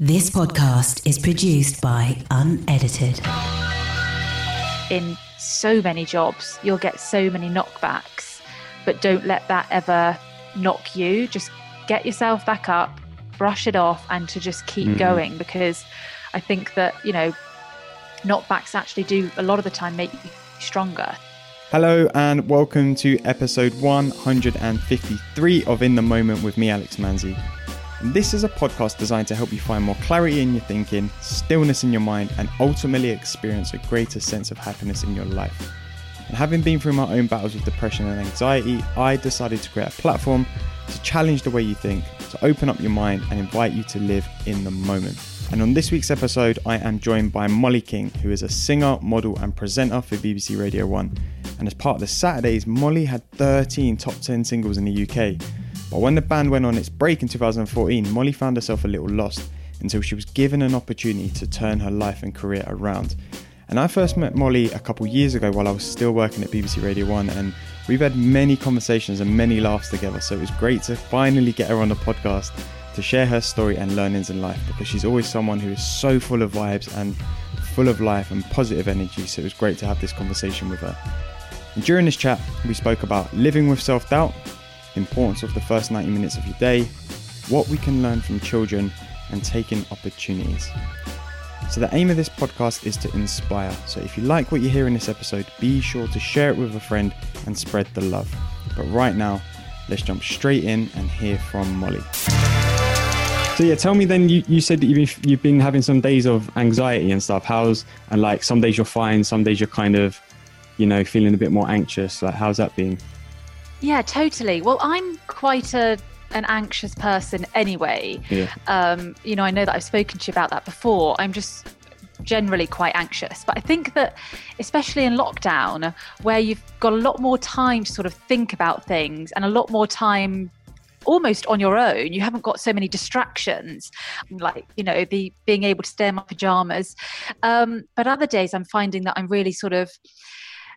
This podcast is produced by Unedited. in so many jobs, you'll get so many knockbacks, but don't let that ever knock you. Just get yourself back up, brush it off, and to just keep Mhm. going because I think that, you know, knockbacks actually do a lot of the time make you stronger. Hello and welcome to episode 153 of In the Moment with me, Alex Manzi. This is a podcast designed to help you find more clarity in your thinking, stillness in your mind, and ultimately experience a greater sense of happiness in your life. And having been through my own battles with depression and anxiety, I decided to create a platform to challenge the way you think, to open up your mind, and invite you to live in the moment. And on this week's episode, I am joined by Molly King, who is a singer, model, and presenter for BBC Radio 1. And as part of the Saturdays, Molly had 13 top 10 singles in the UK. But when the band went on its break in 2014, Molly found herself a little lost until she was given an opportunity to turn her life and career around. And I first met Molly a couple years ago while I was still working at BBC Radio 1, and we've had many conversations and many laughs together. So it was great to finally get her on the podcast to share her story and learnings in life because she's always someone who is so full of vibes and full of life and positive energy. So it was great to have this conversation with her. And during this chat, we spoke about living with self doubt, importance of the first 90 minutes of your day, what we can learn from children, and taking opportunities. So, the aim of this podcast is to inspire. So, if you like what you hear in this episode, be sure to share it with a friend and spread the love. But right now, let's jump straight in and hear from Molly. So yeah, tell me then. You, you said that you've been, you've been having some days of anxiety and stuff. How's and like some days you're fine, some days you're kind of, you know, feeling a bit more anxious. Like how's that been? Yeah, totally. Well, I'm quite a an anxious person anyway. Yeah. Um, you know, I know that I've spoken to you about that before. I'm just generally quite anxious, but I think that especially in lockdown, where you've got a lot more time to sort of think about things and a lot more time almost on your own you haven't got so many distractions like you know the being able to stay in my pajamas um, but other days i'm finding that i'm really sort of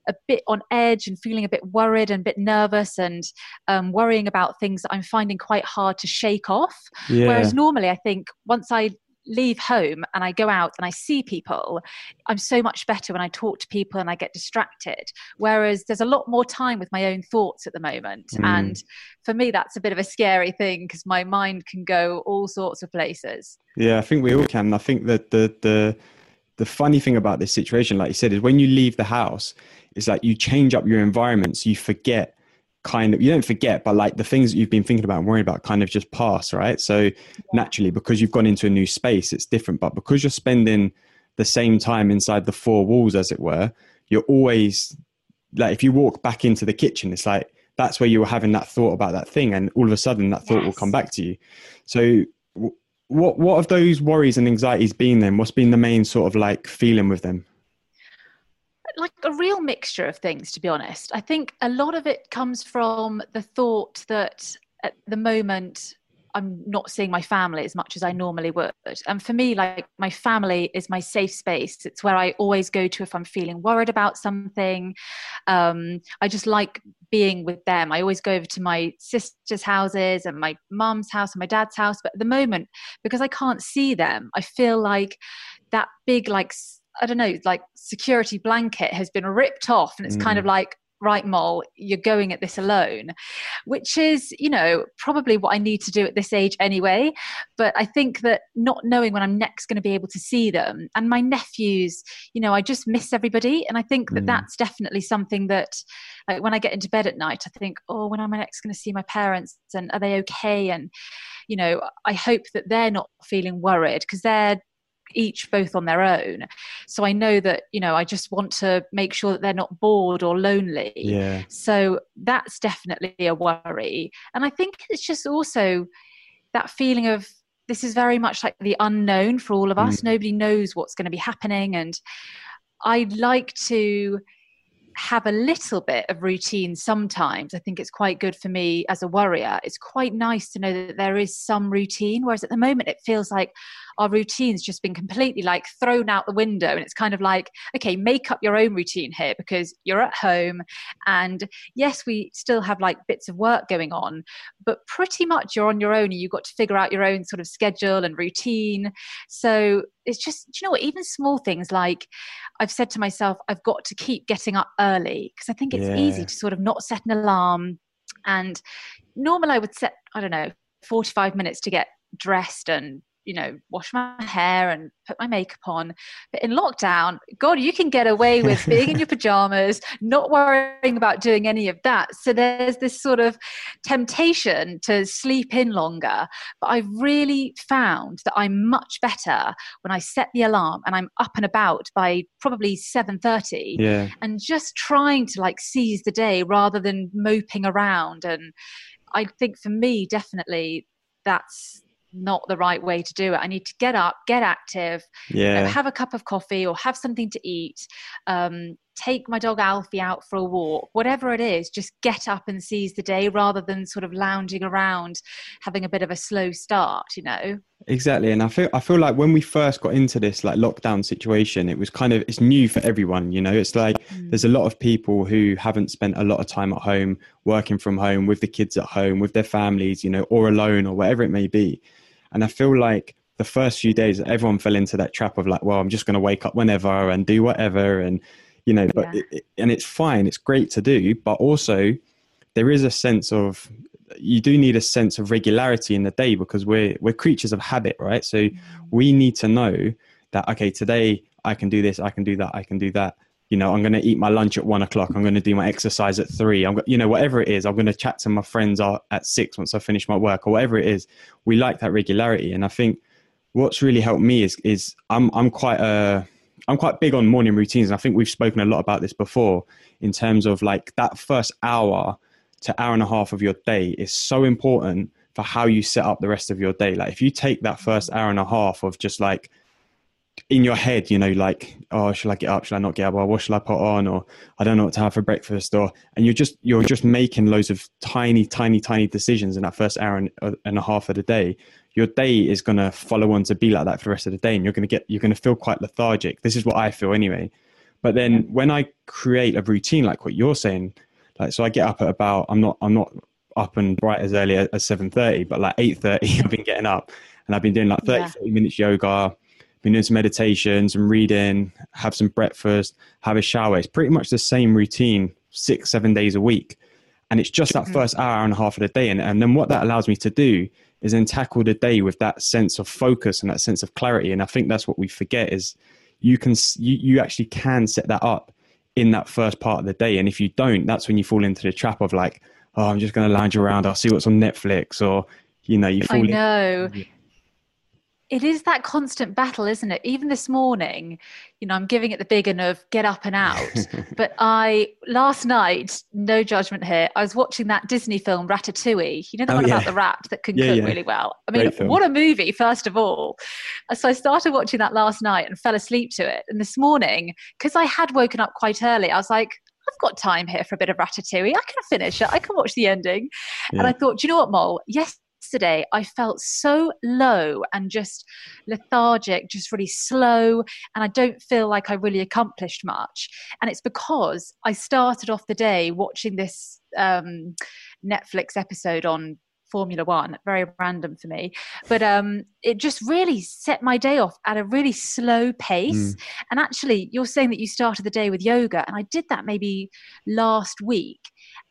a bit on edge and feeling a bit worried and a bit nervous and um, worrying about things that I'm finding quite hard to shake off. Yeah. Whereas normally, I think once I leave home and I go out and I see people, I'm so much better when I talk to people and I get distracted. Whereas there's a lot more time with my own thoughts at the moment. Mm. And for me, that's a bit of a scary thing because my mind can go all sorts of places. Yeah, I think we all can. I think that the the the funny thing about this situation, like you said, is when you leave the house, it's like you change up your environment, so you forget kind of you don't forget, but like the things that you've been thinking about and worrying about kind of just pass, right? So naturally, because you've gone into a new space, it's different. But because you're spending the same time inside the four walls, as it were, you're always like if you walk back into the kitchen, it's like that's where you were having that thought about that thing, and all of a sudden that thought will come back to you. So what what have those worries and anxieties been then? What's been the main sort of like feeling with them? like a real mixture of things to be honest i think a lot of it comes from the thought that at the moment i'm not seeing my family as much as i normally would. And for me like my family is my safe space. It's where i always go to if i'm feeling worried about something. Um, i just like being with them. I always go over to my sister's houses and my mum's house and my dad's house. But at the moment because i can't see them i feel like that big like I don't know, like security blanket has been ripped off, and it's kind of like, right, Mol, you're going at this alone, which is, you know, probably what I need to do at this age anyway. But I think that not knowing when I'm next going to be able to see them and my nephews, you know, I just miss everybody. And I think that Mm. that's definitely something that, like, when I get into bed at night, I think, oh, when am I next going to see my parents and are they okay? And, you know, I hope that they're not feeling worried because they're each both on their own so i know that you know i just want to make sure that they're not bored or lonely Yeah. so that's definitely a worry and i think it's just also that feeling of this is very much like the unknown for all of us mm. nobody knows what's going to be happening and i'd like to have a little bit of routine sometimes. I think it's quite good for me as a worrier. It's quite nice to know that there is some routine, whereas at the moment it feels like our routine's just been completely like thrown out the window. And it's kind of like, okay, make up your own routine here because you're at home. And yes, we still have like bits of work going on, but pretty much you're on your own and you've got to figure out your own sort of schedule and routine. So it's just, you know what, even small things like I've said to myself, I've got to keep getting up early because I think it's yeah. easy to sort of not set an alarm. And normally I would set, I don't know, 45 minutes to get dressed and you know, wash my hair and put my makeup on. But in lockdown, God, you can get away with being in your pajamas, not worrying about doing any of that. So there's this sort of temptation to sleep in longer. But I've really found that I'm much better when I set the alarm and I'm up and about by probably 7:30 yeah. and just trying to like seize the day rather than moping around and I think for me definitely that's not the right way to do it. I need to get up, get active, yeah. You know, have a cup of coffee or have something to eat, um, take my dog Alfie out for a walk, whatever it is, just get up and seize the day rather than sort of lounging around, having a bit of a slow start, you know? Exactly. And I feel I feel like when we first got into this like lockdown situation, it was kind of it's new for everyone, you know. It's like mm. there's a lot of people who haven't spent a lot of time at home, working from home, with the kids at home, with their families, you know, or alone or whatever it may be. And I feel like the first few days everyone fell into that trap of like, well, I'm just going to wake up whenever and do whatever and you know, but yeah. it, and it's fine, it's great to do, but also there is a sense of you do need a sense of regularity in the day because we're we're creatures of habit, right? So mm. we need to know that okay, today I can do this, I can do that, I can do that. You know, I'm going to eat my lunch at one o'clock. I'm going to do my exercise at three. I'm, you know, whatever it is, I'm going to chat to my friends at six once I finish my work or whatever it is. We like that regularity, and I think what's really helped me is is I'm I'm quite a I'm quite big on morning routines. And I think we've spoken a lot about this before in terms of like that first hour to hour and a half of your day is so important for how you set up the rest of your day. Like if you take that first hour and a half of just like in your head, you know, like, oh, should I get up? Should I not get up? Or what should I put on? Or I don't know what to have for breakfast. Or and you're just you're just making loads of tiny, tiny, tiny decisions in that first hour and, uh, and a half of the day your day is going to follow on to be like that for the rest of the day and you're going to get you're going to feel quite lethargic this is what i feel anyway but then when i create a routine like what you're saying like so i get up at about i'm not i'm not up and bright as early as 7.30 but like 8.30 i've been getting up and i've been doing like 30, yeah. 30 minutes yoga been doing some meditations and reading have some breakfast have a shower it's pretty much the same routine six seven days a week and it's just that first hour and a half of the day and, and then what that allows me to do is then tackle the day with that sense of focus and that sense of clarity. And I think that's what we forget is you can you, you actually can set that up in that first part of the day. And if you don't, that's when you fall into the trap of like, oh, I'm just going to lounge around. I'll see what's on Netflix, or you know, you fall. I know. In- it is that constant battle, isn't it? Even this morning, you know, I'm giving it the big one of get up and out. but I, last night, no judgment here, I was watching that Disney film Ratatouille. You know, the oh, one yeah. about the rat that can yeah, cook yeah. really well. I mean, what a movie, first of all. So I started watching that last night and fell asleep to it. And this morning, because I had woken up quite early, I was like, I've got time here for a bit of Ratatouille. I can finish it. I can watch the ending. And I thought, do you know what, Mole? Yes, yesterday I felt so low and just lethargic, just really slow, and I don't feel like I really accomplished much. And it's because I started off the day watching this um, Netflix episode on Formula One, very random for me. But um, it just really set my day off at a really slow pace. Mm. And actually, you're saying that you started the day with yoga, and I did that maybe last week.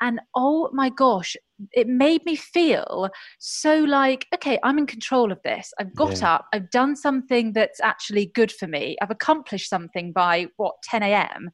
And oh my gosh, it made me feel so like, okay, I'm in control of this. I've got yeah. up, I've done something that's actually good for me. I've accomplished something by what, 10 a.m.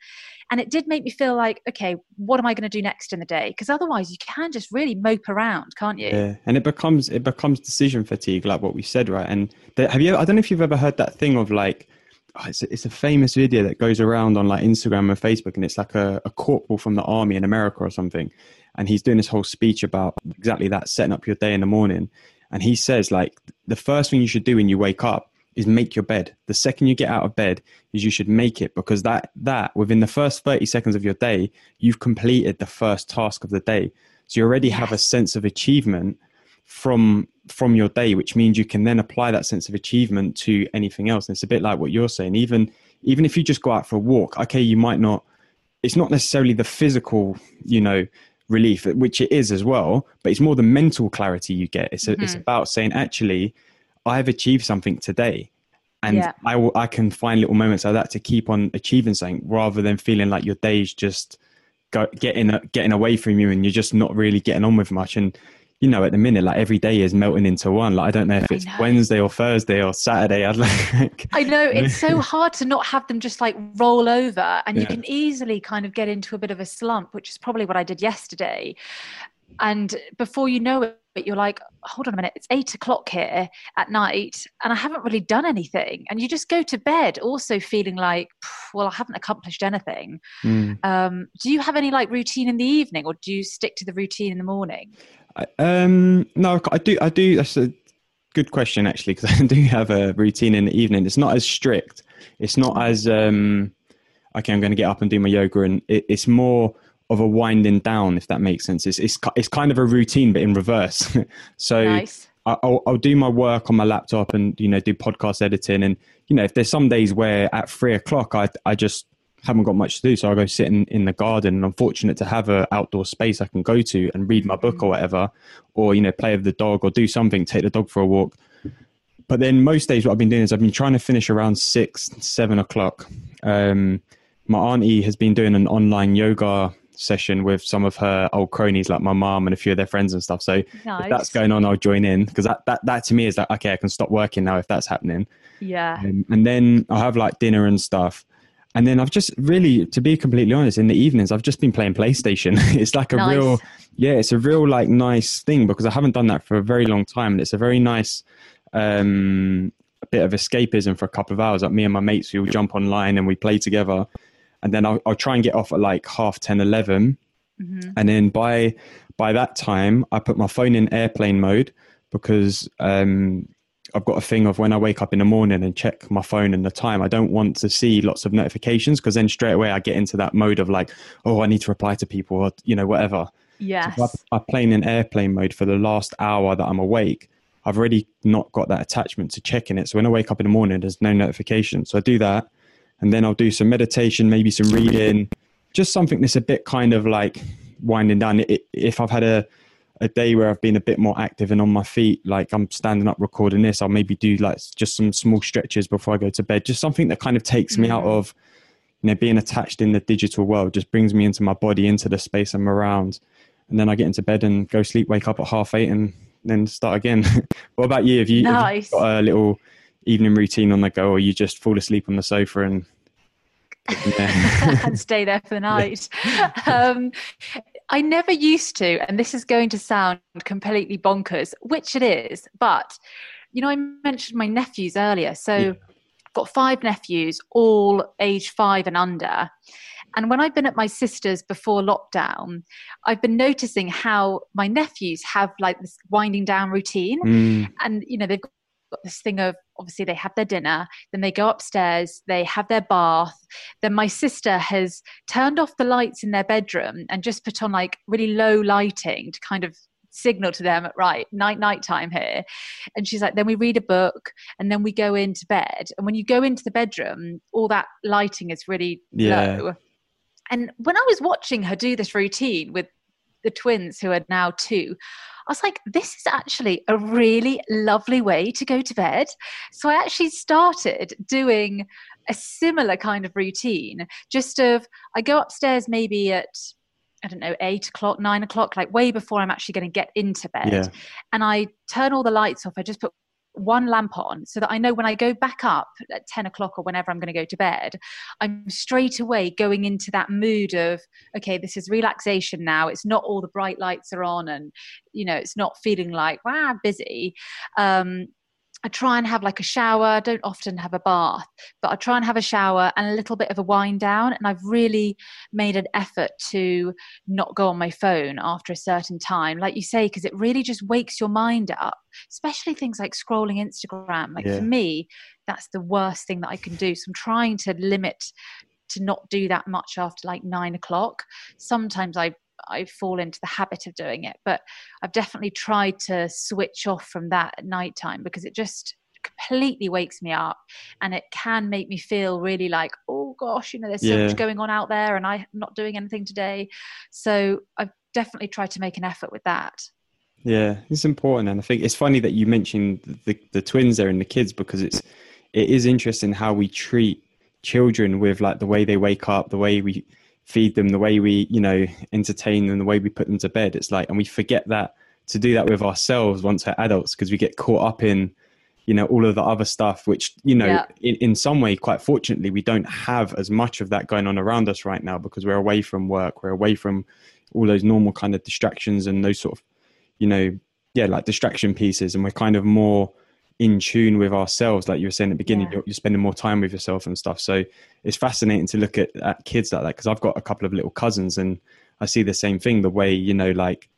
And it did make me feel like, okay, what am I going to do next in the day? Because otherwise you can just really mope around, can't you? Yeah. And it becomes it becomes decision fatigue, like what we said, right? And the, have you I don't know if you've ever heard that thing of like oh, it's, a, it's a famous video that goes around on like Instagram and Facebook, and it's like a, a corporal from the army in America or something, and he's doing this whole speech about exactly that, setting up your day in the morning, and he says like the first thing you should do when you wake up is make your bed. The second you get out of bed is you should make it because that that within the first 30 seconds of your day, you've completed the first task of the day. So you already have a sense of achievement from from your day, which means you can then apply that sense of achievement to anything else. And it's a bit like what you're saying. Even even if you just go out for a walk, okay, you might not. It's not necessarily the physical, you know, relief, which it is as well, but it's more the mental clarity you get. It's a, mm-hmm. it's about saying, actually, I've achieved something today, and yeah. I will, I can find little moments like that to keep on achieving something, rather than feeling like your day's just go, getting getting away from you, and you're just not really getting on with much. And you know, at the minute, like every day is melting into one. Like I don't know if it's Wednesday or Thursday or Saturday. I'd like. I know it's so hard to not have them just like roll over, and yeah. you can easily kind of get into a bit of a slump, which is probably what I did yesterday. And before you know it, you're like, hold on a minute, it's eight o'clock here at night, and I haven't really done anything. And you just go to bed also feeling like, well, I haven't accomplished anything. Mm. Um, do you have any like routine in the evening, or do you stick to the routine in the morning? Um, no, I do. I do. That's a good question actually, because I do have a routine in the evening. It's not as strict. It's not as um, okay. I'm going to get up and do my yoga, and it, it's more of a winding down, if that makes sense. It's it's it's kind of a routine, but in reverse. so. Nice. I'll, I'll do my work on my laptop and you know do podcast editing and you know if there's some days where at three o'clock I I just haven't got much to do, so I go sit in, in the garden. And I'm fortunate to have an outdoor space I can go to and read my book or whatever, or you know, play with the dog or do something, take the dog for a walk. But then most days, what I've been doing is I've been trying to finish around six, seven o'clock. Um, my auntie has been doing an online yoga session with some of her old cronies, like my mom and a few of their friends and stuff. So nice. if that's going on, I'll join in because that, that that to me is like okay, I can stop working now if that's happening. Yeah. Um, and then I'll have like dinner and stuff and then I've just really, to be completely honest, in the evenings I've just been playing PlayStation. it's like a nice. real, yeah, it's a real like nice thing because I haven't done that for a very long time, and it's a very nice um, bit of escapism for a couple of hours. Like me and my mates, we will jump online and we play together, and then I'll, I'll try and get off at like half 10, 11. Mm-hmm. and then by by that time I put my phone in airplane mode because um, I've got a thing of when I wake up in the morning and check my phone and the time, I don't want to see lots of notifications because then straight away I get into that mode of like, oh, I need to reply to people or, you know, whatever. Yes. So I'm playing in airplane mode for the last hour that I'm awake. I've already not got that attachment to checking it. So when I wake up in the morning, there's no notification. So I do that. And then I'll do some meditation, maybe some reading, just something that's a bit kind of like winding down. If I've had a, a day where I've been a bit more active and on my feet, like I'm standing up recording this, I'll maybe do like just some small stretches before I go to bed. Just something that kind of takes me out mm. of, you know, being attached in the digital world, just brings me into my body, into the space I'm around. And then I get into bed and go sleep, wake up at half eight and then start again. what about you? Have you, nice. have you got a little evening routine on the go or you just fall asleep on the sofa and and stay there for the night. Um, I never used to, and this is going to sound completely bonkers, which it is, but you know, I mentioned my nephews earlier. So yeah. I've got five nephews, all age five and under. And when I've been at my sister's before lockdown, I've been noticing how my nephews have like this winding down routine. Mm. And, you know, they've got this thing of obviously they have their dinner, then they go upstairs, they have their bath. Then my sister has turned off the lights in their bedroom and just put on like really low lighting to kind of signal to them right night night time here and she's like then we read a book and then we go into bed and when you go into the bedroom all that lighting is really yeah. low and when i was watching her do this routine with the twins who are now two I was like, this is actually a really lovely way to go to bed. So I actually started doing a similar kind of routine, just of I go upstairs maybe at I don't know, eight o'clock, nine o'clock, like way before I'm actually going to get into bed. Yeah. And I turn all the lights off. I just put one lamp on so that I know when I go back up at 10 o'clock or whenever I'm going to go to bed, I'm straight away going into that mood of, okay, this is relaxation now. It's not all the bright lights are on and, you know, it's not feeling like, wow, busy. Um, I try and have like a shower. I don't often have a bath, but I try and have a shower and a little bit of a wind down. And I've really made an effort to not go on my phone after a certain time, like you say, because it really just wakes your mind up, especially things like scrolling Instagram. Like yeah. for me, that's the worst thing that I can do. So I'm trying to limit to not do that much after like nine o'clock. Sometimes I I fall into the habit of doing it. But I've definitely tried to switch off from that at night time because it just completely wakes me up and it can make me feel really like oh gosh you know there's so Yeah. much going on out there and i'm not doing anything today so i've definitely tried to make an effort with that Yeah, it's important, and I think it's funny that you mentioned the the twins there and the kids because it's it is interesting how we treat children with like the way they wake up, the way we feed them, the way we you know entertain them, the way we put them to bed. It's like, and we forget that to do that with ourselves once we're adults because we get caught up in you know all of the other stuff which you know Yeah. in, in some way quite fortunately we don't have as much of that going on around us right now because we're away from work we're away from all those normal kind of distractions and those sort of you know, yeah, like distraction pieces, and we're kind of more in tune with ourselves. Like you were saying at the beginning, Yeah. you're, you're spending more time with yourself and stuff. So it's fascinating to look at, at kids like that because I've got a couple of little cousins, and I see the same thing. The way you know, like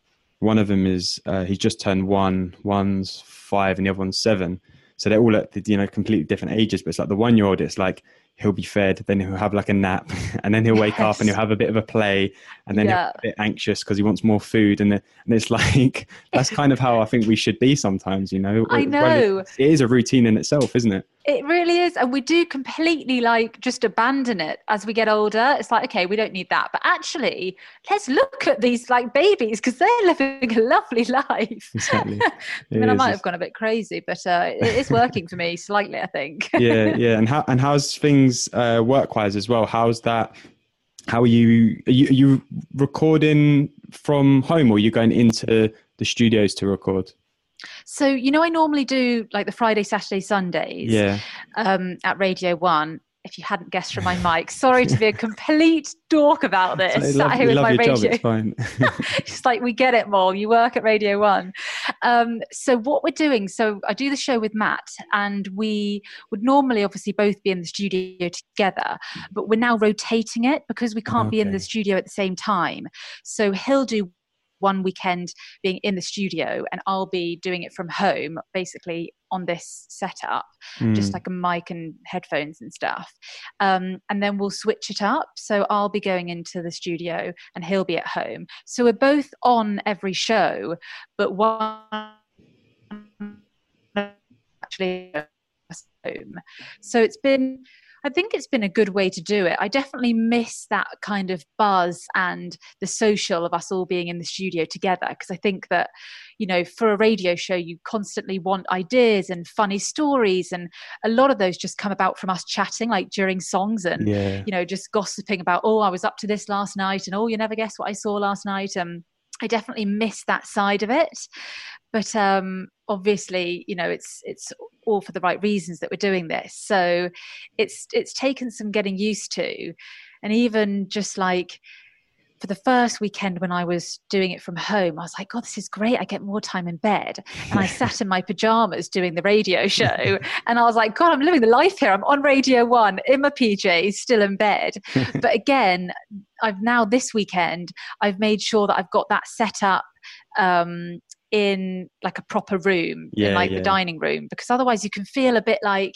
one of them is uh, he's just turned one, one's five, and the other one's seven. So they're all at the, you know completely different ages. But it's like the one year old, it's like he'll be fed, then he'll have like a nap, and then he'll wake up and he'll have a bit of a play, and then he'll be a bit anxious because he wants more food, and and it's like that's kind of how I think we should be sometimes. You know, I know. it is a routine in itself, isn't it? It really is. And we do completely like just abandon it as we get older. It's like, okay, we don't need that. But actually, let's look at these like babies because they're living a lovely life. Exactly. I mean, I might have gone a bit crazy, but uh, it is working for me slightly, I think. yeah, yeah. And how and how's things uh, work wise as well? How's that? How are you? Are you, are you recording from home, or are you going into the studios to record? So, you know, I normally do like the Friday, Saturday, Sundays Yeah, um, at Radio One. If you hadn't guessed from my mic, sorry to be a complete dork about this. I Sat love, here with my your radio. job. It's fine. just like we get it more you work at radio one um, so what we're doing so i do the show with matt and we would normally obviously both be in the studio together but we're now rotating it because we can't be in the studio at the same time so he'll do one weekend being in the studio and i'll be doing it from home basically on this setup just Mm. like a mic and headphones and stuff. Um, and then we'll switch it up. So I'll be going into the studio and he'll be at home. So we're both on every show, but one actually home. So it's been. I think it's been a good way to do it. I definitely miss that kind of buzz and the social of us all being in the studio together because I think that you know, for a radio show, you constantly want ideas and funny stories. And a lot of those just come about from us chatting, like during songs and, yeah, you know, just gossiping about, oh, I was up to this last night. And oh, you never guess what I saw last night. Um, I definitely miss that side of it. But um, obviously, you know, it's it's all for the right reasons that we're doing this. So it's it's taken some getting used to. And even just like for the first weekend when I was doing it from home, I was like, God, this is great. I get more time in bed. And I sat in my pajamas doing the radio show. and I was like, God, I'm living the life here. I'm on Radio One in my PJs, still in bed. but again, I've now this weekend, I've made sure that I've got that set up um, in like a proper room, Yeah, in like yeah. the dining room, because otherwise you can feel a bit like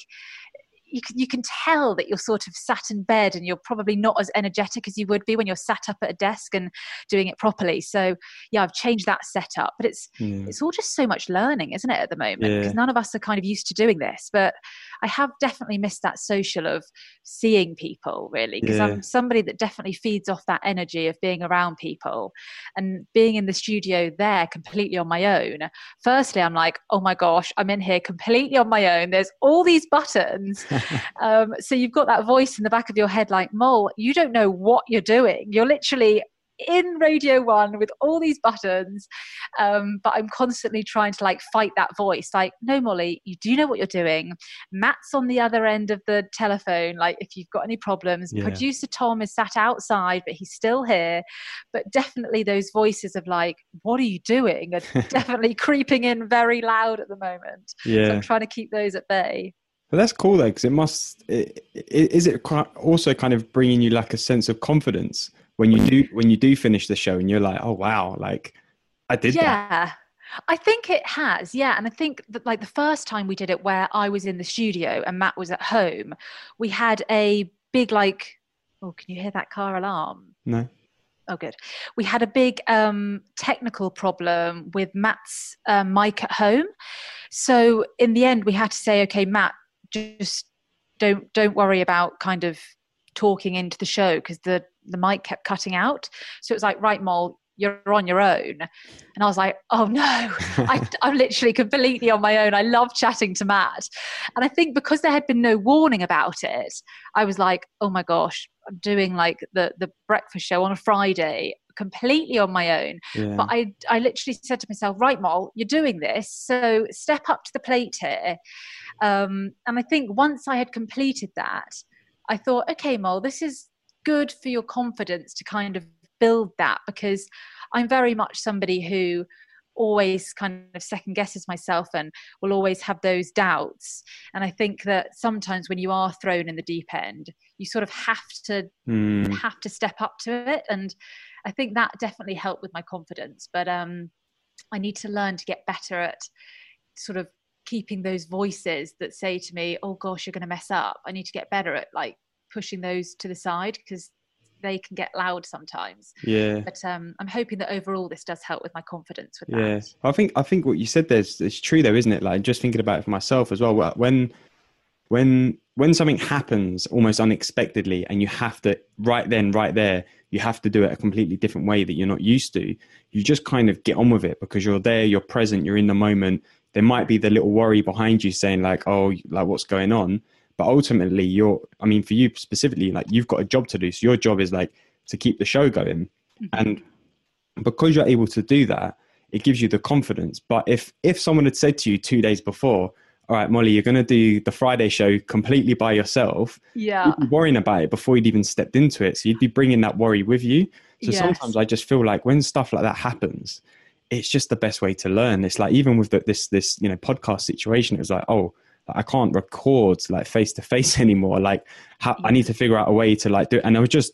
you can, you can tell that you're sort of sat in bed and you're probably not as energetic as you would be when you're sat up at a desk and doing it properly. So yeah, I've changed that setup, but it's yeah. it's all just so much learning, isn't it, at the moment? Yeah. Because none of us are kind of used to doing this. But I have definitely missed that social of seeing people, really, because Yeah. I'm somebody that definitely feeds off that energy of being around people and being in the studio there completely on my own. Firstly, I'm like, oh my gosh, I'm in here completely on my own. There's all these buttons. um, so you've got that voice in the back of your head, like, Mole, you don't know what you're doing. You're literally in Radio One with all these buttons, um, but I'm constantly trying to like fight that voice. Like, no, Molly, you do know what you're doing. Matt's on the other end of the telephone. Like, if you've got any problems, Yeah. producer Tom is sat outside, but he's still here. But definitely those voices of like, what are you doing? Are definitely creeping in very loud at the moment. So. I'm trying to keep those at bay. But that's cool though, because it must. i i- is it also kind of bringing you like a sense of confidence when you do when you do finish the show and you're like, oh wow, like I did that. yeah i think it has yeah and i think that like the first time we did it where i was in the studio and matt was at home we had a big like oh can you hear that car alarm No. Oh, good. We had a big um, technical problem with Matt's um, mic at home, so in the end, we had to say, "Okay, Matt, just don't don't worry about kind of talking into the show because the the mic kept cutting out." So it was like, "Right, Mol, you're on your own. And I was like, oh no, I, am literally completely on my own. I love chatting to Matt. And I think because there had been no warning about it, I was like, oh my gosh, I'm doing like the, the breakfast show on a Friday completely on my own. Yeah. But I, I literally said to myself, right, Mol, you're doing this. So step up to the plate here. Um, and I think once I had completed that, I thought, okay, Mol, this is good for your confidence to kind of build that because I'm very much somebody who always kind of second guesses myself and will always have those doubts. And i think that sometimes when you are thrown in the deep end you sort of have to mm. have to step up to it. And i think that definitely helped with my confidence. But um i need to learn to get better at sort of keeping those voices that say to me oh gosh you're going to mess up i need to get better at like pushing those to the side because they can get loud sometimes. Yeah. But um, I'm hoping that overall this does help with my confidence with yeah. that. I think I think what you said there is, is true though, isn't it? Like just thinking about it for myself as well. When when when something happens almost unexpectedly and you have to right then right there you have to do it a completely different way that you're not used to you just kind of get on with it because you're there you're present you're in the moment there might be the little worry behind you saying like oh like what's going on? But ultimately you're i mean for you specifically like you've got a job to do. So your job is like to keep the show going. Mm-hmm. and because you're able to do that it gives you the confidence. But if if someone had said to you two days before all right molly you're going to do the friday show completely by yourself yeah. you'd be worrying about it before you'd even stepped into it. So you'd be bringing that worry with you. So yes. sometimes i just feel like when stuff like that happens it's just the best way to learn it's like even with the, this this you know podcast situation it was like oh I can't record like face to face anymore. Like how, I need to figure out a way to like do it. And I was just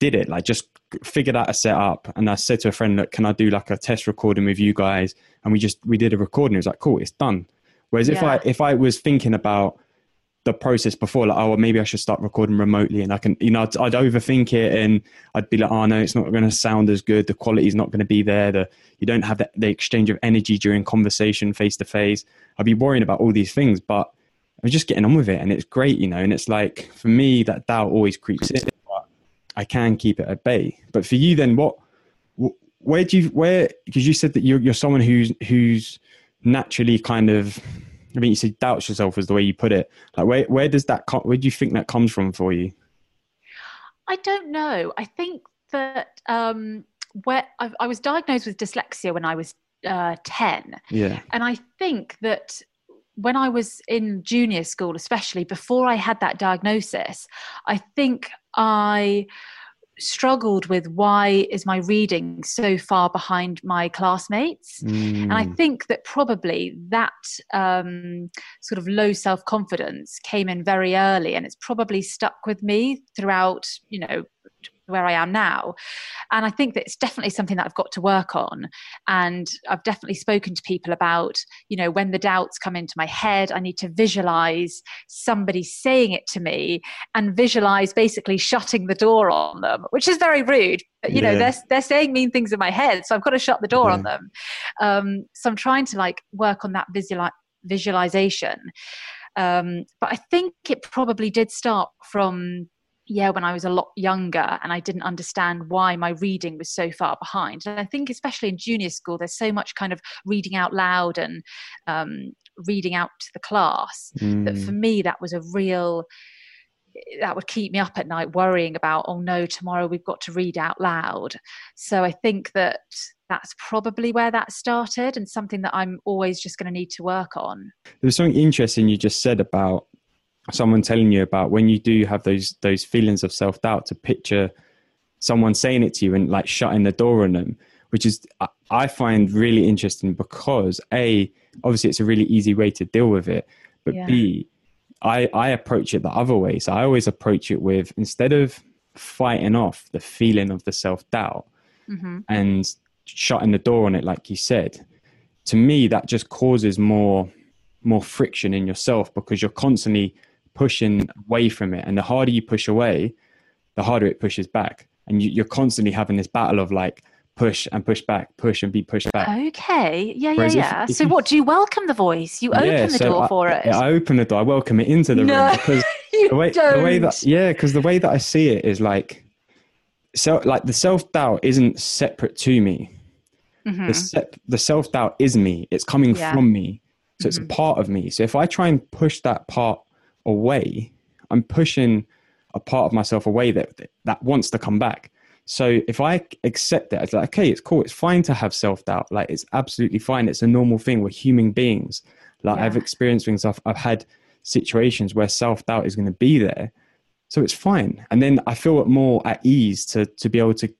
did it, like just figured out a setup. And I said to a friend, look, can I do like a test recording with you guys? And we just, we did a recording. It was like, cool, it's done. Whereas yeah. if I, if I was thinking about the process before, like, oh, well, maybe I should start recording remotely and I can, you know, I'd, I'd overthink it and I'd be like, oh, no, it's not going to sound as good. The quality is not going to be there. The, you don't have the, the exchange of energy during conversation face to face. I'd be worrying about all these things, but I was just getting on with it and it's great, you know, and it's like, for me, that doubt always creeps in, but I can keep it at bay. But for you then, what, where do you, where, because you said that you're, you're someone who's, who's naturally kind of, I mean, you said doubts yourself was the way you put it. Like, where where does that come? Where do you think that comes from for you? I don't know. I think that um, where I, I was diagnosed with dyslexia when I was uh, ten. Yeah. And I think that when I was in junior school, especially before I had that diagnosis, I think I struggled with why is my reading so far behind my classmates mm. and i hmm. think that probably that um, sort of low self-confidence came in very early and it's probably stuck with me throughout you know where I am now. And I think that it's definitely something that I've got to work on. And I've definitely spoken to people about, you know, when the doubts come into my head, I need to visualize somebody saying it to me and visualize basically shutting the door on them, which is very rude. But, you yeah. know, they're, they're saying mean things in my head. So I've got to shut the door yeah. on them. Um, so I'm trying to like work on that visual, visualization. Um, but I think it probably did start from yeah, when I was a lot younger and I didn't understand why my reading was so far behind. And I think, especially in junior school, there's so much kind of reading out loud and um, reading out to the class mm. that for me, that was a real that would keep me up at night worrying about oh no tomorrow we've got to read out loud so i think that that's probably where that started and something that i'm always just going to need to work on there was something interesting you just said about someone telling you about when you do have those those feelings of self doubt to picture someone saying it to you and like shutting the door on them, which is I find really interesting because a obviously it's a really easy way to deal with it, but yeah. b I I approach it the other way. So I always approach it with instead of fighting off the feeling of the self doubt mm-hmm. and shutting the door on it, like you said. To me, that just causes more more friction in yourself because you're constantly pushing away from it. And the harder you push away, the harder it pushes back. and you, you're constantly having this battle of like push and push back, push and be pushed back. Okay. Yeah, Whereas yeah, yeah. if so you- what? Do you welcome the voice? You open Yeah, the so door I- for it? Yeah, I open the door. I welcome it into the No, room because the way the way that yeah, because the way that I see it is like so like the self doubt isn't separate to me. Mhm. The sep- the self doubt is me. It's coming Yeah. from me. So it's Mhm. a part of me. So if I try and push that part away, I'm pushing a part of myself away that that wants to come back. So if I accept that, it's like, okay, it's cool. It's fine to have self doubt. Like it's absolutely fine. It's a normal thing. We're human beings. Like I've experienced things. I've, I've had situations where self doubt is going to be there. So it's fine. And then I feel more at ease to, to be able to,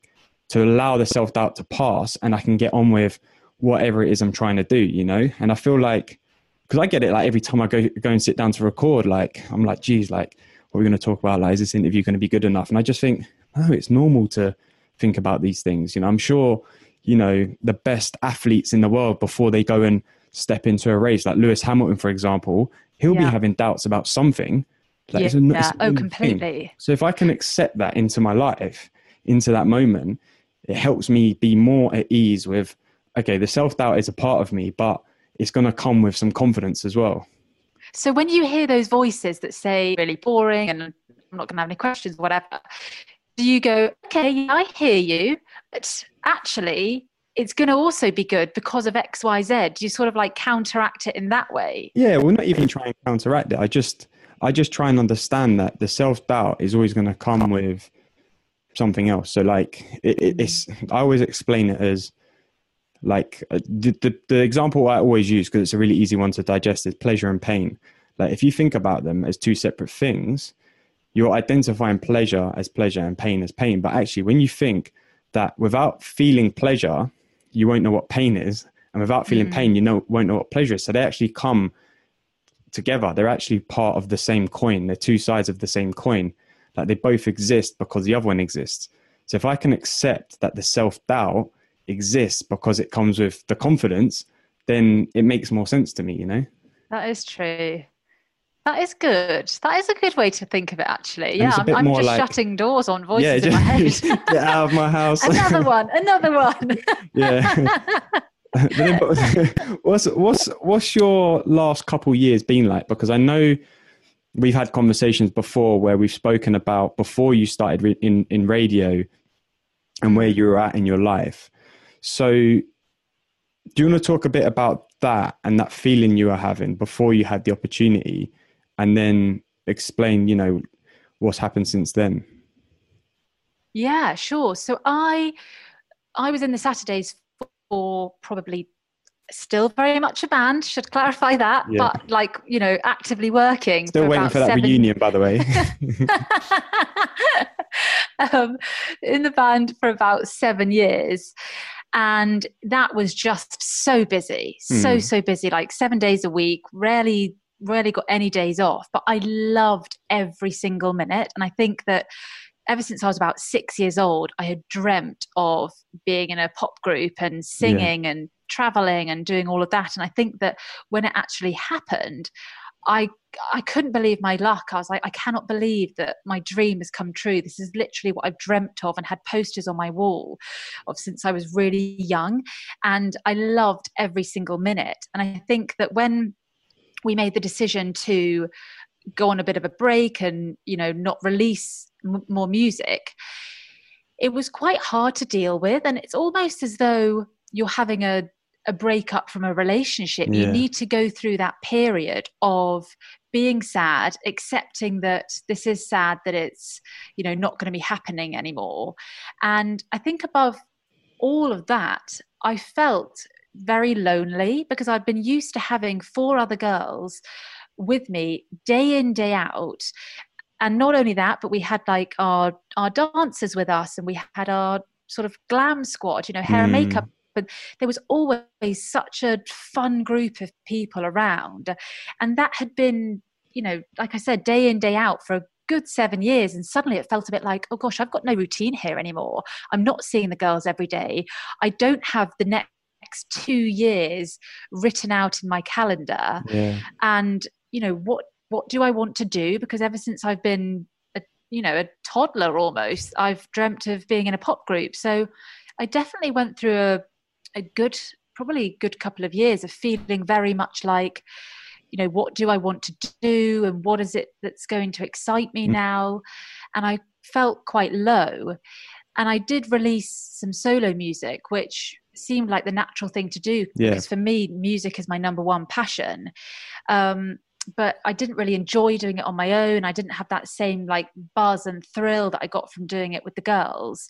to allow the self doubt to pass and I can get on with whatever it is I'm trying to do, you know? And I feel like, because I get it like every time I go, go and sit down to record, like, I'm like, geez, like, what are we going to talk about? Like, is this interview going to be good enough? And I just think, no, it's normal to think about these things. You know, I'm sure, you know, the best athletes in the world before they go and step into a race, like Lewis Hamilton, for example, he'll be having doubts about something. Like, yeah. it's a- it's oh, normal thing. completely. So if I can accept that into my life, into that moment, it helps me be more at ease with, okay, the self doubt is a part of me, but it's going to come with some confidence as well. So when you hear those voices that say really boring and I'm not going to have any questions, whatever, do you go, okay, yeah, I hear you, but actually it's going to also be good because of X, Y, Z? Do you sort of like counteract it in that way? Yeah, we're not even trying to counteract it. I just, I just try and understand that the self doubt is always going to come with something else. So like, it, it's, I always explain it as like uh, the, the the example I always use because it's a really easy one to digest is pleasure and pain. Like if you think about them as two separate things, you're identifying pleasure as pleasure and pain as pain. But actually, when you think that without feeling pleasure, you won't know what pain is, and without feeling Mm. pain, you know won't know what pleasure is. So they actually come together. They're actually part of the same coin. They're two sides of the same coin. Like they both exist because the other one exists. So if I can accept that the self doubt exists because it comes with the confidence, then it makes more sense to me, you know? That is true. That is good. That is a good way to think of it, actually. Yeah, I'm, I'm just like- shutting doors on voices yeah, in my head. get out of my house. another one, another one. yeah. But then, but what's what's what's your last couple years been like? Because I know we've had conversations before where we've spoken about before you started in in radio and where you were at in your life. So, do you want to talk a bit about that and that feeling you were having before you had the opportunity, and then explain, you know, what's happened since then? Yeah, sure. So I I was in the Saturdays for probably still very much a band, should clarify that, Yeah. but like, you know, actively working. Still waiting about for that seven- reunion, by the way. um, in the band for about seven years. And that was just so busy, so, Mm. so busy, like seven days a week, rarely, rarely got any days off. But I loved every single minute. And I think that ever since I was about six years old, I had dreamt of being in a pop group and singing and traveling and doing all of that. And I think that when it actually happened, I I couldn't believe my luck. I was like, I cannot believe that my dream has come true. This is literally what I've dreamt of and had posters on my wall of since I was really young. And I loved every single minute. And I think that when we made the decision to go on a bit of a break and you know not release m- more music it was quite hard to deal with and it's almost as though you're having a a breakup from a relationship you need to go through that period of being sad accepting that this is sad that it's you know not going to be happening anymore. And i think above all of that i felt very lonely because i'd been used to having four other girls with me day in day out. And not only that but we had like our our dancers with us and we had our sort of glam squad you know hair and Mm. makeup but there was always such a fun group of people around. And that had been you know like i said day in day out for a good seven years. And suddenly it felt a bit like oh gosh i've got no routine here anymore. I'm not seeing the girls every day. I don't have the next two years written out in my calendar. Yeah. and you know what what do i want to do? Because ever since i've been a you know a toddler almost i've dreamt of being in a pop group. So i definitely went through a, a good probably good couple of years of feeling very much like you know what do i want to do and what is it that's going to excite me mm. now and i felt quite low and i did release some solo music which seemed like the natural thing to do yeah. because for me music is my number one passion um, but I didn't really enjoy doing it on my own. I didn't have that same like buzz and thrill that I got from doing it with the girls.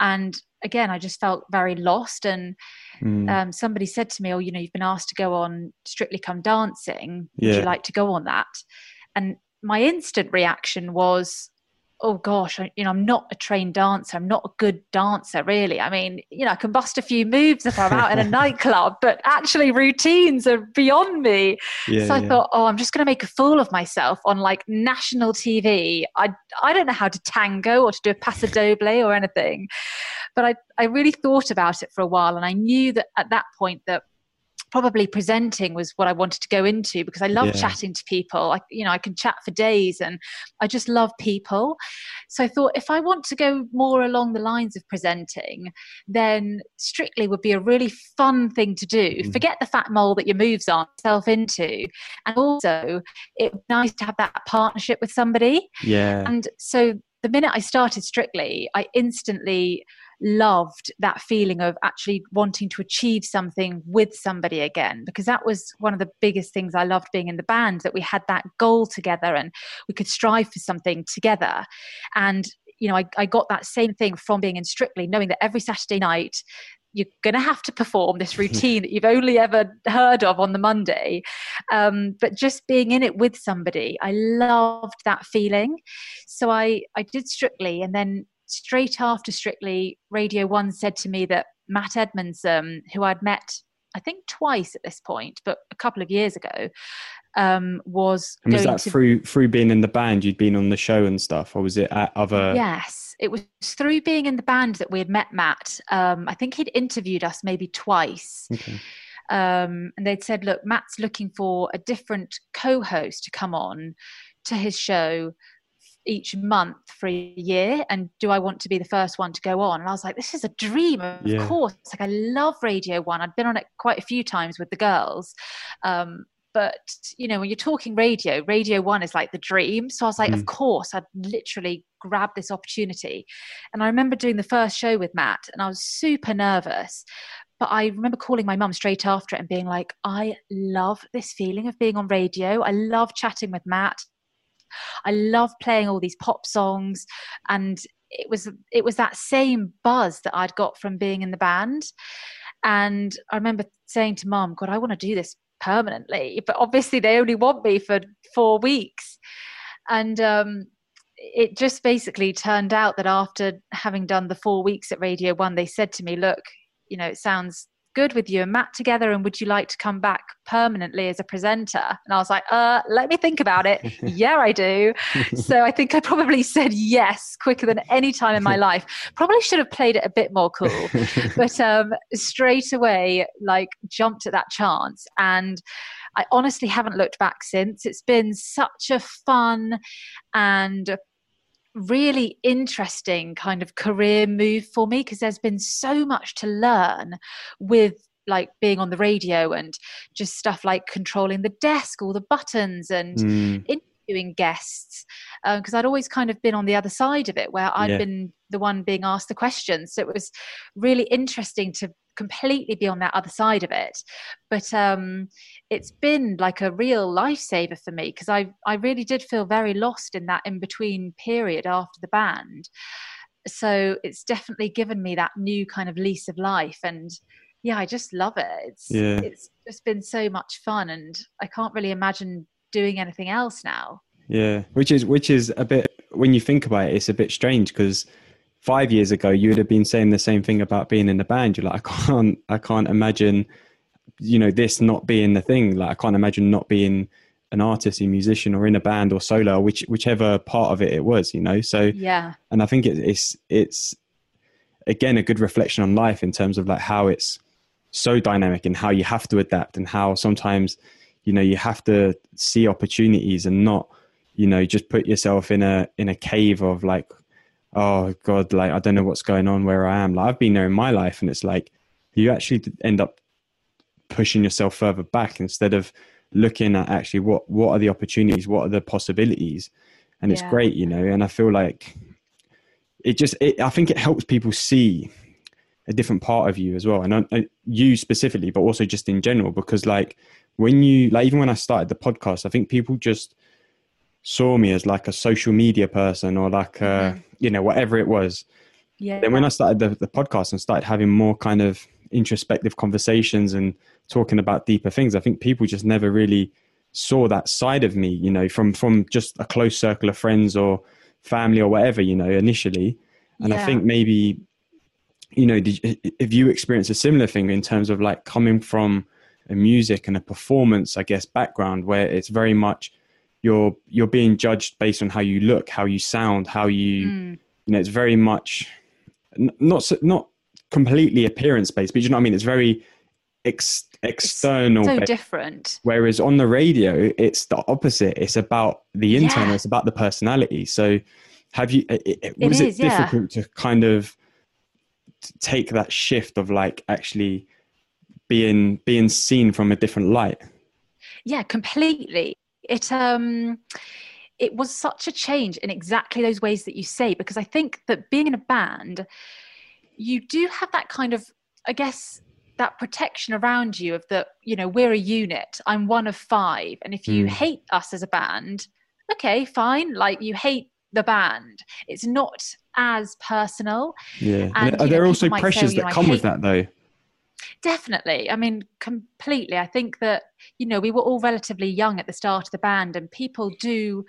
And again, I just felt very lost. And mm. um, somebody said to me, "Oh, you know, you've been asked to go on Strictly Come Dancing. Yeah. Would you like to go on that?" And my instant reaction was, oh gosh, I, you know, I'm not a trained dancer. I'm not a good dancer, really. I mean, you know, I can bust a few moves if I'm out in a nightclub, but actually, routines are beyond me. Yeah, so I yeah. thought, oh, I'm just going to make a fool of myself on like national TV. I I don't know how to tango or to do a paso doble or anything, but I I really thought about it for a while, and I knew that at that point that probably presenting was what I wanted to go into because I love yeah. chatting to people. I, you know, I can chat for days and I just love people. So I thought if I want to go more along the lines of presenting, then Strictly would be a really fun thing to do. Mm. Forget the fat mole that your moves on self into. And also, it's nice to have that partnership with somebody. Yeah. And so the minute I started Strictly, I instantly loved that feeling of actually wanting to achieve something with somebody again because that was one of the biggest things I loved being in the band that we had that goal together and we could strive for something together and you know I, I got that same thing from being in Strictly knowing that every Saturday night you're going to have to perform this routine that you've only ever heard of on the Monday. Um, but just being in it with somebody, I loved that feeling. So I, I did Strictly and then straight after Strictly, Radio One said to me that Matt Edmondson, um, who I'd met, I think twice at this point, but a couple of years ago, um, was. And was that to... through through being in the band? You'd been on the show and stuff, or was it at other? Yes, it was through being in the band that we had met Matt. Um, I think he'd interviewed us maybe twice. Okay. Um, and they'd said, "Look, Matt's looking for a different co-host to come on to his show each month for a year and do i want to be the first one to go on and i was like this is a dream of yeah. course like i love radio one i'd been on it quite a few times with the girls um, but you know when you're talking radio radio one is like the dream so i was like mm. of course i'd literally grab this opportunity and i remember doing the first show with matt and i was super nervous but I remember calling my mum straight after it and being like, I love this feeling of being on radio. I love chatting with Matt. I love playing all these pop songs and it was it was that same buzz that I'd got from being in the band. And I remember saying to mom, God, I want to do this permanently. But obviously they only want me for four weeks. And um, it just basically turned out that after having done the four weeks at Radio One, they said to me, Look, you know, it sounds good with you and Matt together and would you like to come back permanently as a presenter? And I was like, uh, let me think about it. yeah, I do. so I think I probably said yes quicker than any time in my life. Probably should have played it a bit more cool. but um, straight away, like jumped at that chance. And I honestly haven't looked back since. It's been such a fun and really interesting kind of career move for me because there's been so much to learn with like being on the radio and just stuff like controlling the desk all the buttons and mm. Interviewing guests because um, I'd always kind of been on the other side of it where I'd yeah. been the one being asked the questions so it was really interesting to completely be on that other side of it. But um, it's been like a real lifesaver for me because I I really did feel very lost in that in between period after the band. So it's definitely given me that new kind of lease of life and yeah, I just love it. It's yeah. it's just been so much fun and I can't really imagine doing anything else now. Yeah, which is which is a bit when you think about it, it's a bit strange because five years ago you would have been saying the same thing about being in the band. You're like i can't i can't imagine you know this not being the thing. Like i can't imagine not being an artist a musician or in a band or solo which whichever part of it it was you know? So yeah. and i think it, it's it's again a good reflection on life in terms of like how it's so dynamic and how you have to adapt and how sometimes you know you have to see opportunities and not you know just put yourself in a in a cave of like oh god like i don't know what's going on where i am. Like i've been there in my life and it's like you actually end up pushing yourself further back instead of looking at actually what what are the opportunities what are the possibilities. And it's yeah. great you know and i feel like it just it, i think it helps people see a different part of you as well. And I, you specifically but also just in general because like when you like even when i started the podcast i think people just saw me as like a social media person or like mm-hmm. you know whatever it was yeah then when i started the, the podcast and started having more kind of introspective conversations and talking about deeper things i think people just never really saw that side of me you know from from just a close circle of friends or family or whatever you know initially and yeah. i think maybe you know did, if you experience a similar thing in terms of like coming from a music and a performance i guess background where it's very much you're you're being judged based on how you look how you sound how you mm. you know it's very much not not completely appearance based but you know what i mean it's very ex- external it's so different whereas on the radio it's the opposite it's about the internal yeah. it's about the personality so have you it, it, was is, it difficult yeah. to kind of take that shift of like actually being being seen from a different light. Yeah completely. It um it was such a change in exactly those ways that you say because i think that being in a band you do have that kind of i guess that protection around you of the you know we're a unit i'm one of five and if you mm. hate us as a band okay fine like you hate the band. It's not as personal. Yeah. And, are there also pressures say, that come with that though definitely. I mean completely. I think that you know we were all relatively young at the start of the band and people do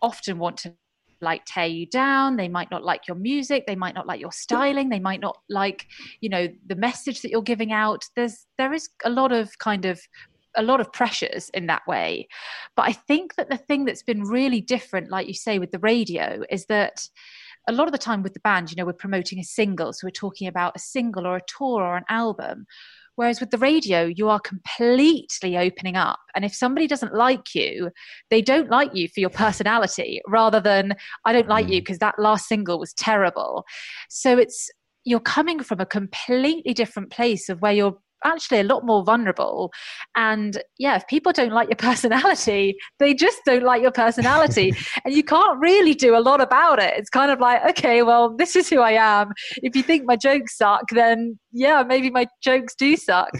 often want to like tear you down. They might not like your music. They might not like your styling. They might not like you know the message that you're giving out. There's there is a lot of kind of a lot of pressures in that way. But i think that the thing that's been really different like you say with the radio is that a lot of the time with the band you know we're promoting a single so we're talking about a single or a tour or an album Whereas with the radio, you are completely opening up. And if somebody doesn't like you, they don't like you for your personality rather than, I don't like you because mm. that last single was terrible. So it's, you're coming from a completely different place of where you're actually a lot more vulnerable. And yeah, if people don't like your personality, they just don't like your personality. and you can't really do a lot about it. It's kind of like, okay, well, this is who I am. If you think my jokes suck, then yeah, maybe my jokes do suck.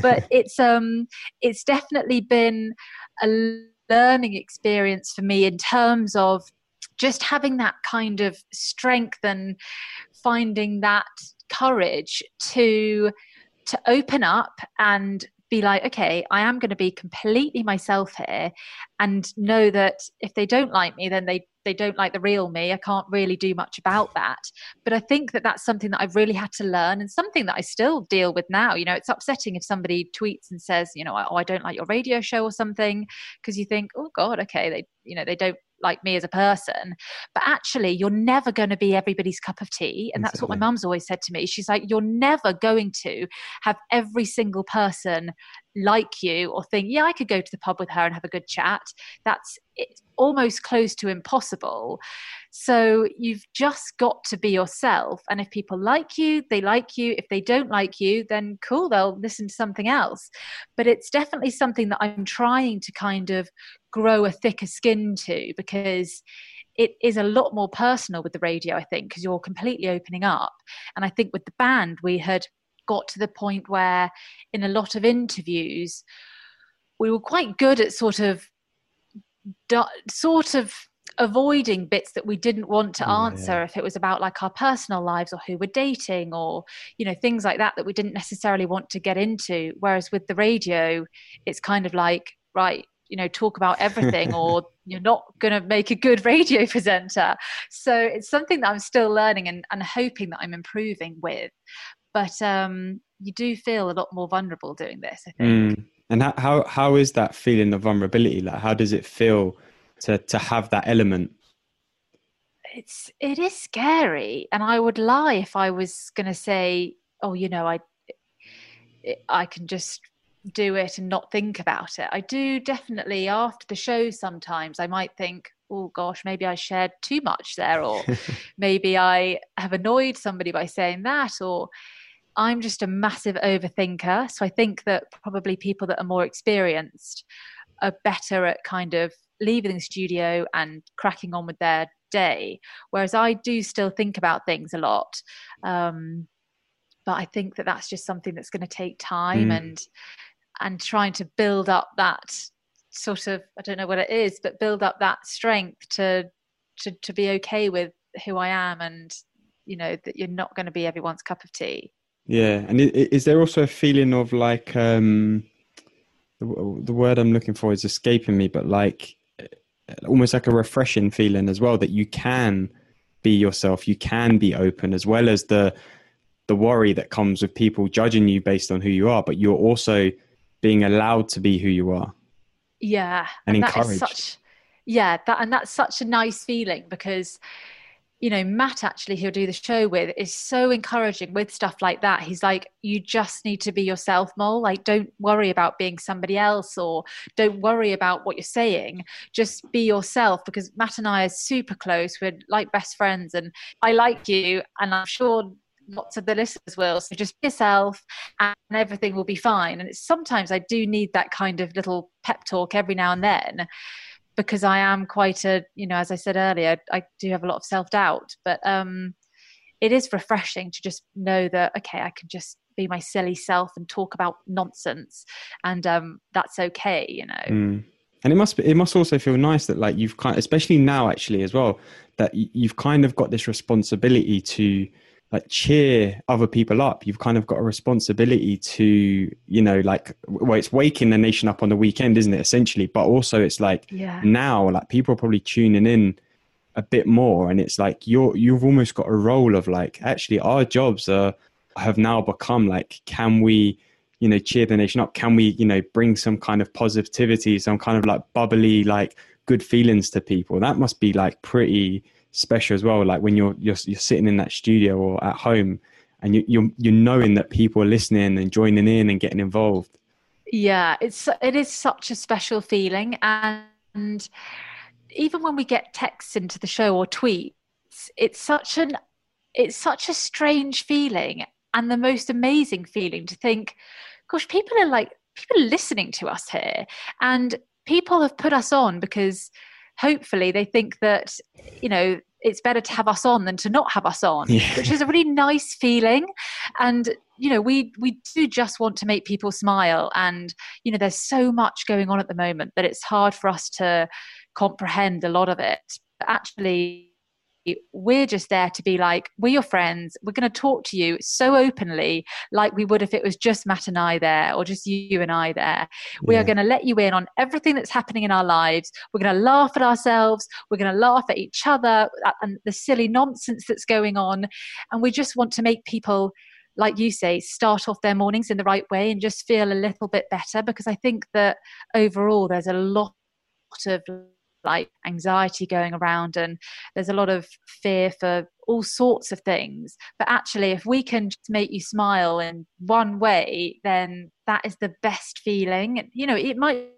but it's um it's definitely been a learning experience for me in terms of just having that kind of strength and finding that courage to to open up and be like, okay, I am going to be completely myself here and know that if they don't like me, then they they don't like the real me. I can't really do much about that. But I think that that's something that I've really had to learn and something that I still deal with now. You know, it's upsetting if somebody tweets and says, you know, oh, I don't like your radio show or something because you think, oh God, okay, they, you know, they don't like me as a person but actually you're never going to be everybody's cup of tea. And that's what my mum's always said to me. She's like you're never going to have every single person like you or think yeah i could go to the pub with her and have a good chat that's it's almost close to impossible. So you've just got to be yourself. And if people like you they like you. If they don't like you then cool they'll listen to something else. But it's definitely something that i'm trying to kind of grow a thicker skin to because it is a lot more personal with the radio, I think, because you're completely opening up. And I think with the band, we had got to the point where in a lot of interviews, we were quite good at sort of sort of avoiding bits that we didn't want to oh, answer yeah. if it was about like our personal lives or who we're dating or you know things like that that we didn't necessarily want to get into whereas with the radio it's kind of like right you know talk about everything or you're not going to make a good radio presenter. So it's something that i'm still learning and, and hoping that i'm improving with. But um, you do feel a lot more vulnerable doing this i think. Mm. and how, how how is that feeling of vulnerability? Like how does it feel to to have that element? It's it is scary. And i would lie if i was going to say oh you know i i can just do it and not think about it. I do definitely after the show sometimes I might think, oh gosh, maybe I shared too much there, or maybe I have annoyed somebody by saying that, or I'm just a massive overthinker. So I think that probably people that are more experienced are better at kind of leaving the studio and cracking on with their day. Whereas I do still think about things a lot. Um, but I think that that's just something that's going to take time mm. and and trying to build up that sort of I don't know what it is, but build up that strength to to to be okay with who I am and you know that you're not going to be everyone's cup of tea. Yeah, and is there also a feeling of like um, the, word I'm looking for is escaping me, but like almost like a refreshing feeling as well that you can be yourself, you can be open, as well as the the worry that comes with people judging you based on who you are, but you're also being allowed to be who you are. Yeah, and, and encouraged. Such, yeah, that and that's such a nice feeling because you know, Matt actually, he'll do the show with, is so encouraging with stuff like that. He's like, you just need to be yourself, Mole. Like, don't worry about being somebody else or don't worry about what you're saying. Just be yourself because Matt and I are super close. We're like best friends and I like you. And I'm sure lots of the listeners will. So just be yourself and everything will be fine. And it's sometimes I do need that kind of little pep talk every now and then because I am quite a, you know, as I said earlier, I do have a lot of self doubt, but um, it is refreshing to just know that, okay, I can just be my silly self and talk about nonsense and um, that's okay, you know. Mm. And it must be, it must also feel nice that like you've kind, especially now actually as well, that you've kind of got this responsibility to like cheer other people up. You've kind of got a responsibility to you know like well it's waking the nation up on the weekend isn't it essentially? But also it's like yeah. now like people are probably tuning in a bit more and it's like you're you've almost got a role of like actually our jobs are have now become like can we you know cheer the nation up? Can we you know bring some kind of positivity some kind of like bubbly like good feelings to people? That must be like pretty special as well. Like when you're you're you're sitting in that studio or at home, and you you're you're knowing that people are listening and joining in and getting involved. Yeah, it's it is such a special feeling, and even when we get texts into the show or tweets, it's such an it's such a strange feeling and the most amazing feeling to think, gosh, people are like people are listening to us here, and people have put us on because hopefully they think that you know it's better to have us on than to not have us on yeah. which is a really nice feeling. And you know we we do just want to make people smile. And you know there's so much going on at the moment that it's hard for us to comprehend a lot of it. But actually we're just there to be like, we're your friends. We're going to talk to you so openly, like we would if it was just Matt and I there or just you and I there. We yeah. are going to let you in on everything that's happening in our lives. We're going to laugh at ourselves. We're going to laugh at each other and the silly nonsense that's going on. And we just want to make people like you say, start off their mornings in the right way and just feel a little bit better because I think that overall there's a lot of like anxiety going around and there's a lot of fear for all sorts of things. But actually if we can just make you smile in one way then that is the best feeling. You know it might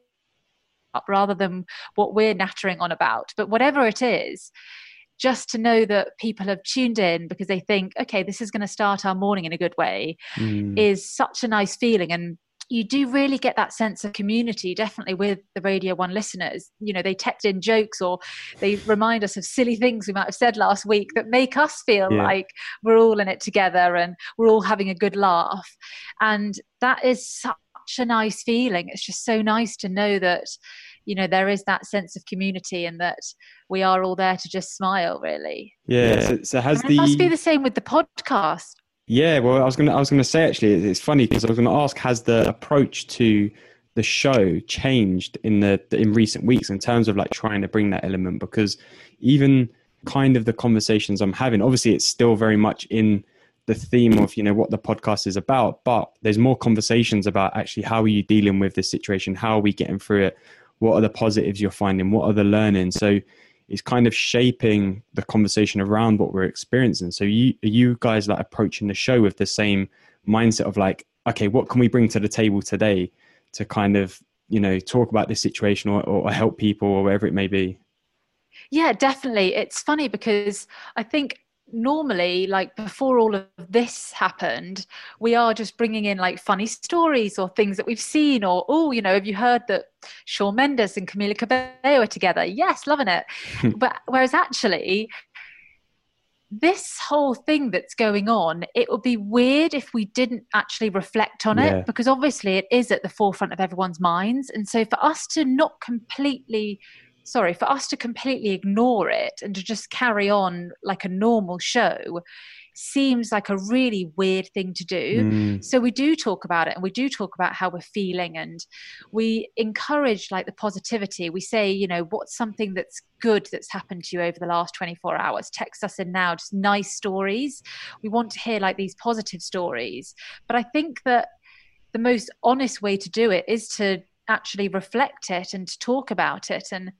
rather than what we're nattering on about. But whatever it is just to know that people have tuned in because they think okay this is going to start our morning in a good way mm. is such a nice feeling. And you do really get that sense of community definitely with the radio one listeners. You know they text in jokes or they remind us of silly things we might have said last week that make us feel yeah. like we're all in it together and we're all having a good laugh. And that is such a nice feeling. It's just so nice to know that you know there is that sense of community and that we are all there to just smile really. Yeah. So, so has and the it must be the same with the podcast yeah, well, I was gonna I was gonna say actually, it's funny because I was gonna ask, has the approach to the show changed in the in recent weeks in terms of like trying to bring that element? Because even kind of the conversations I'm having, obviously, it's still very much in the theme of you know what the podcast is about, but there's more conversations about actually how are you dealing with this situation, how are we getting through it, what are the positives you're finding, what are the learning, so is kind of shaping the conversation around what we're experiencing. So you you guys like approaching the show with the same mindset of like, okay, what can we bring to the table today to kind of you know talk about this situation or, or help people or whatever it may be yeah definitely it's funny because i think normally like before all of this happened we are just bringing in like funny stories or things that we've seen or oh you know have you heard that Shawn Mendes and Camila Cabello are together? Yes loving it. But whereas actually this whole thing that's going on it would be weird if we didn't actually reflect on it because obviously it is at the forefront of everyone's minds. And so for us to not completely sorry, for us to completely ignore it and to just carry on like a normal show seems like a really weird thing to do. Mm. So we do talk about it and we do talk about how we're feeling and we encourage like the positivity. We say, you know, what's something that's good that's happened to you over the last 24 hours? Text us in now, just nice stories. We want to hear like these positive stories. But I think that the most honest way to do it is to actually reflect it and talk about it and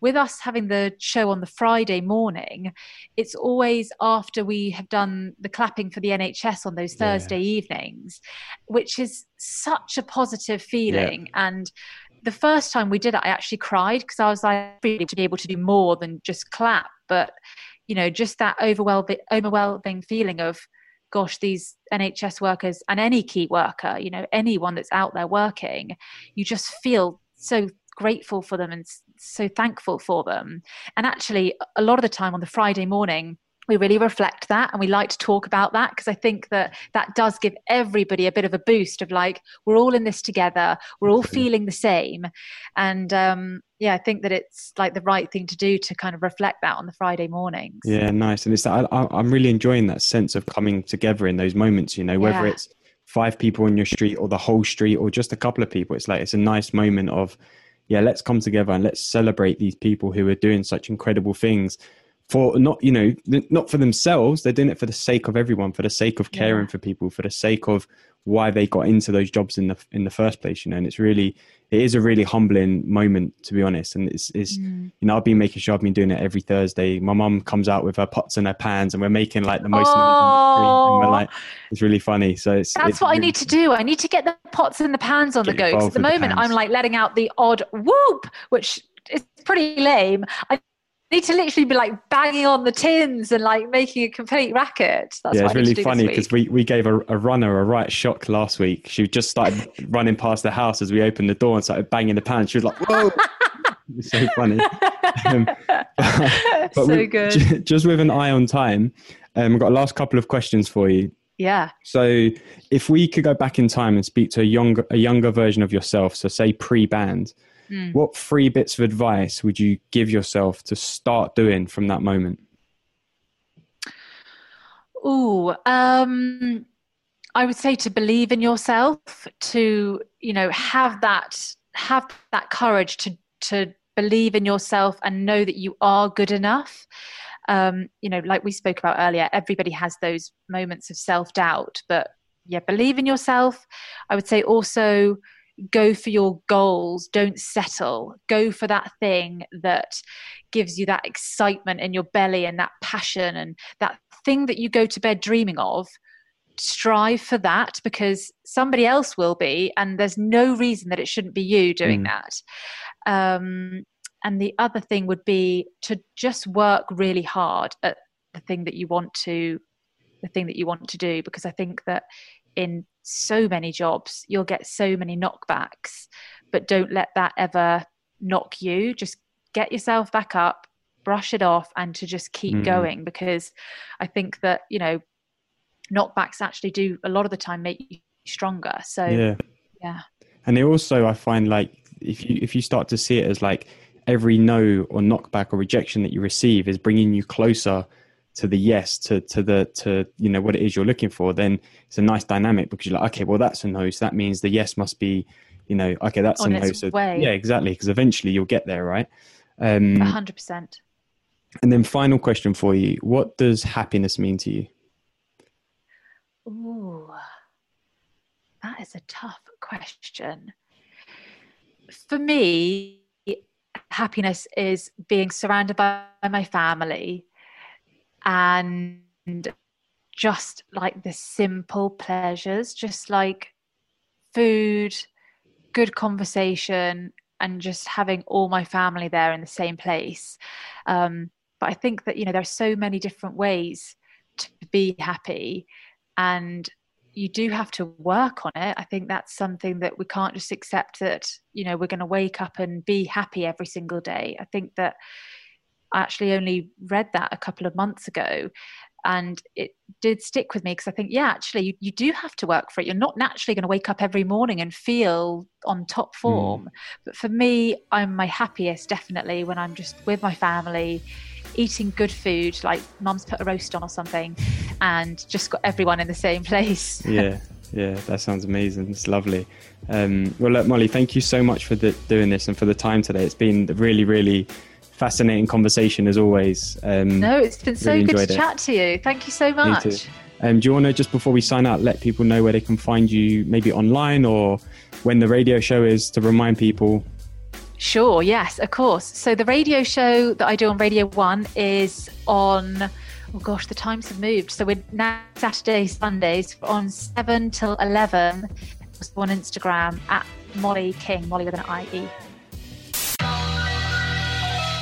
with us having the show on the Friday morning, it's always after we have done the clapping for the NHS on those Thursday yeah. evenings, which is such a positive feeling. Yeah. And the first time we did it, I actually cried because I was like, really to be able to do more than just clap. But, you know, just that overwhelming, overwhelming feeling of, gosh, these NHS workers and any key worker, you know, anyone that's out there working, you just feel so grateful for them and so thankful for them. And actually, a lot of the time on the Friday morning, we really reflect that and we like to talk about that because I think that that does give everybody a bit of a boost of like we're all in this together, we're all feeling the same, and um, yeah, I think that it's like the right thing to do to kind of reflect that on the Friday mornings. Yeah, nice, and it's that I, I'm really enjoying that sense of coming together in those moments. You know, whether yeah. it's five people in your street or the whole street or just a couple of people, it's like it's a nice moment of yeah, let's come together and let's celebrate these people who are doing such incredible things for not you know not for themselves they're doing it for the sake of everyone for the sake of caring yeah. for people for the sake of why they got into those jobs in the in the first place you know and it's really it is a really humbling moment to be honest and it's, it's mm. you know i've been making sure i've been doing it every thursday my mum comes out with her pots and her pans and we're making like the most oh. and we're like it's really funny so it's that's it's what really, i need to do i need to get the pots and the pans on the go at the moment the i'm like letting out the odd whoop which is pretty lame i need to literally be like banging on the tins and like making a complete racket. That's yeah, it's really funny because we, we gave a, a, runner a right shock last week. She just started running past the house as we opened the door and started banging the pan. She was like, whoa. it's so funny. Um, but, so with, good. Just with an eye on time, um, I've got a last couple of questions for you. Yeah. So if we could go back in time and speak to a younger, a younger version of yourself, so say pre-band, Mm. What three bits of advice would you give yourself to start doing from that moment? Oh, um, I would say to believe in yourself, to you know have that have that courage to to believe in yourself and know that you are good enough. Um, you know, like we spoke about earlier, everybody has those moments of self doubt, but yeah, believe in yourself. I would say also go for your goals don't settle. Go for that thing that gives you that excitement in your belly and that passion and that thing that you go to bed dreaming of. Strive for that because somebody else will be and there's no reason that it shouldn't be you doing mm. that. Um, and the other thing would be to just work really hard at the thing that you want to the thing that you want to do because i think that in so many jobs you'll get so many knockbacks but don't let that ever knock you. Just get yourself back up brush it off and to just keep mm. going because i think that you know knockbacks actually do a lot of the time make you stronger. So yeah. yeah. And it also i find like if you if you start to see it as like every no or knockback or rejection that you receive is bringing you closer to the yes to to the to you know what it is you're looking for then it's a nice dynamic because you're like okay well that's a no. So that means the yes must be you know okay that's On a no so way. yeah exactly because eventually you'll get there right? Um 100% and then final question for you. What does happiness mean to you? Ooh, that is a tough question. For me happiness is being surrounded by my family and just like the simple pleasures, just like food, good conversation and just having all my family there in the same place. Um, but I think that, you know, there are so many different ways to be happy and you do have to work on it. I think that's something that we can't just accept that, you know, we're going to wake up and be happy every single day. I think that I actually only read that a couple of months ago and it did stick with me because I think, yeah, actually, you, you, do have to work for it. You're not naturally going to wake up every morning and feel on top hmm. form. Mm. But for me, I'm my happiest definitely when I'm just with my family, eating good food, like mum's put a roast on or something, and just got everyone in the same place. yeah. Yeah, that sounds amazing. It's lovely. Um, well, look, Mollie, thank you so much for the, doing this and for the time today. It's been really, really fascinating conversation as always. Um, no, it's been so really good to it. chat to you. Thank you so much. Um, do you want to just before we sign out, let people know where they can find you, maybe online or when the radio show is to remind people? Sure, yes, of course. So the radio show that I do on Radio One is on. Oh gosh, the times have moved. So we're now Saturdays, Sundays on seven till eleven. On Instagram at Mollie King, Mollie with an I E.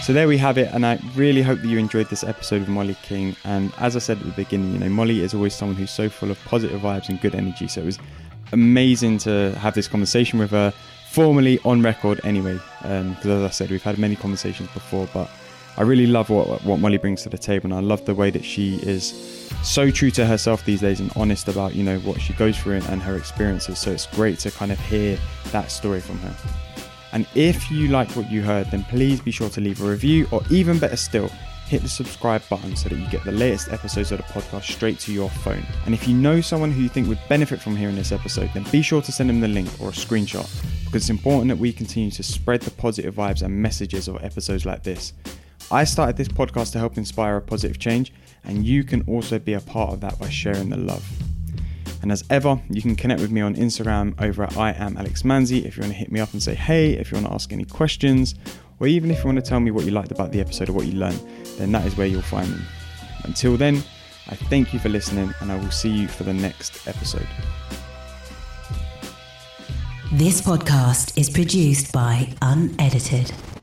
So there we have it, and I really hope that you enjoyed this episode of Mollie King. And as I said at the beginning, you know, Mollie is always someone who's so full of positive vibes and good energy. So it was amazing to have this conversation with her, formally on record anyway. Because um, as I said, we've had many conversations before, but I really love what what Mollie brings to the table, and I love the way that she is so true to herself these days and honest about you know what she goes through and, and her experiences. So it's great to kind of hear that story from her. And if you like what you heard, then please be sure to leave a review, or even better still, hit the subscribe button so that you get the latest episodes of the podcast straight to your phone. And if you know someone who you think would benefit from hearing this episode, then be sure to send them the link or a screenshot because it's important that we continue to spread the positive vibes and messages of episodes like this. I started this podcast to help inspire a positive change, and you can also be a part of that by sharing the love. And as ever, you can connect with me on Instagram over at I am Alex Manzi if you want to hit me up and say hey, if you want to ask any questions, or even if you want to tell me what you liked about the episode or what you learned, then that is where you'll find me. Until then, I thank you for listening and I will see you for the next episode. This podcast is produced by Unedited.